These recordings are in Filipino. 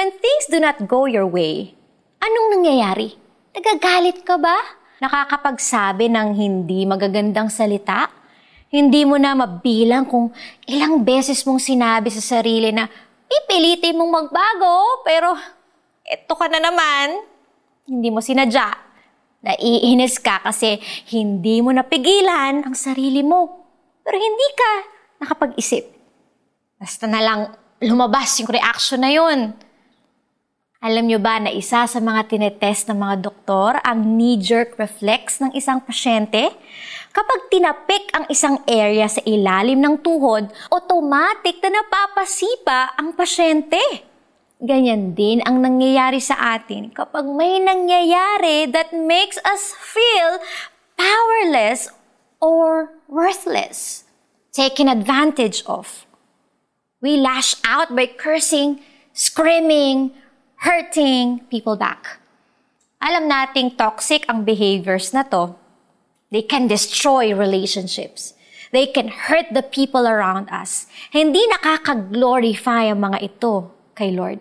When things do not go your way, anong nangyayari? Nagagalit ka ba? Nakakapagsabi ng hindi magagandang salita? Hindi mo na mabilang kung ilang beses mong sinabi sa sarili na pipilitin mong magbago, pero eto ka na naman. Hindi mo sinadya. Naiinis ka kasi hindi mo napigilan ang sarili mo. Pero hindi ka nakapag-isip. Basta na lang lumabas yung reaction na yun. Alam nyo ba na isa sa mga tinetest ng mga doktor ang knee-jerk reflex ng isang pasyente? Kapag tinapik ang isang area sa ilalim ng tuhod, automatic na napapasipa ang pasyente. Ganyan din ang nangyayari sa atin kapag may nangyayari that makes us feel powerless or worthless, taken advantage of. We lash out by cursing, screaming, hurting people back. Alam nating toxic ang behaviors na to. They can destroy relationships. They can hurt the people around us. Hindi nakaka-glorify ang mga ito kay Lord.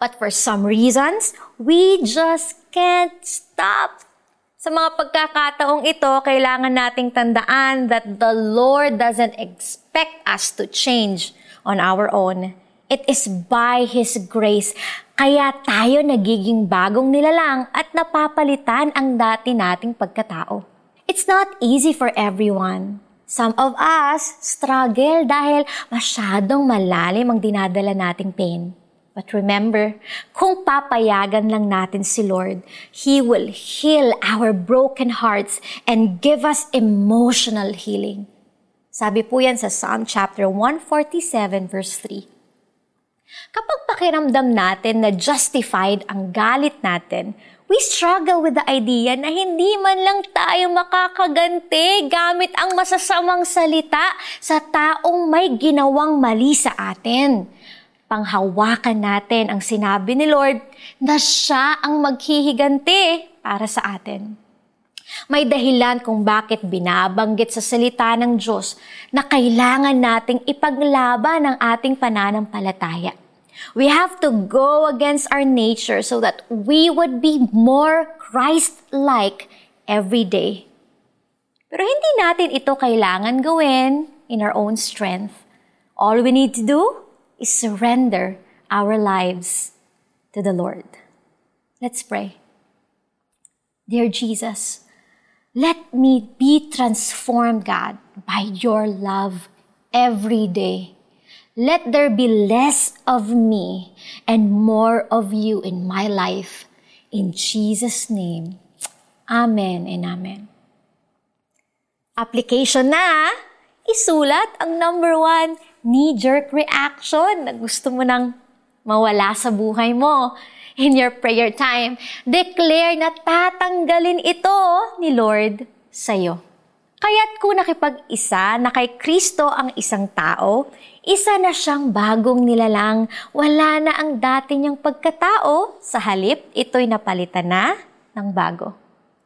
But for some reasons, we just can't stop. Sa mga pagkakataong ito, kailangan nating tandaan that the Lord doesn't expect us to change on our own. It is by His grace. Kaya tayo nagiging bagong nilalang at napapalitan ang dati nating pagkatao. It's not easy for everyone. Some of us struggle dahil masyadong malalim ang dinadala nating pain. But remember, kung papayagan lang natin si Lord, He will heal our broken hearts and give us emotional healing. Sabi po yan sa Psalm chapter 147 verse 3. Kapag pakiramdam natin na justified ang galit natin, we struggle with the idea na hindi man lang tayo makakaganti gamit ang masasamang salita sa taong may ginawang mali sa atin. Panghawakan natin ang sinabi ni Lord na siya ang maghihiganti para sa atin. May dahilan kung bakit binabanggit sa salita ng Diyos na kailangan nating ipaglaban ang ating pananampalataya. We have to go against our nature so that we would be more Christ-like every day. Pero hindi natin ito kailangan gawin in our own strength. All we need to do is surrender our lives to the Lord. Let's pray. Dear Jesus, let me be transformed, God, by your love every day. Let there be less of me and more of you in my life. In Jesus' name, Amen and Amen. Application na, isulat ang number one, knee-jerk reaction na gusto mo nang mawala sa buhay mo. In your prayer time, declare na tatanggalin ito ni Lord sa'yo. Kaya't kung nakipag-isa na kay Kristo ang isang tao, isa na siyang bagong nilalang, wala na ang dati niyang pagkatao, sa halip ito'y napalitan na ng bago.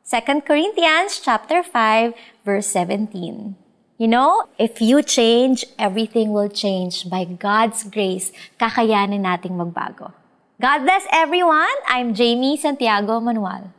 2 Corinthians chapter 5 verse 17. You know, if you change, everything will change. By God's grace, kakayanin nating magbago. God bless everyone. I'm Jamie Santiago Manuel.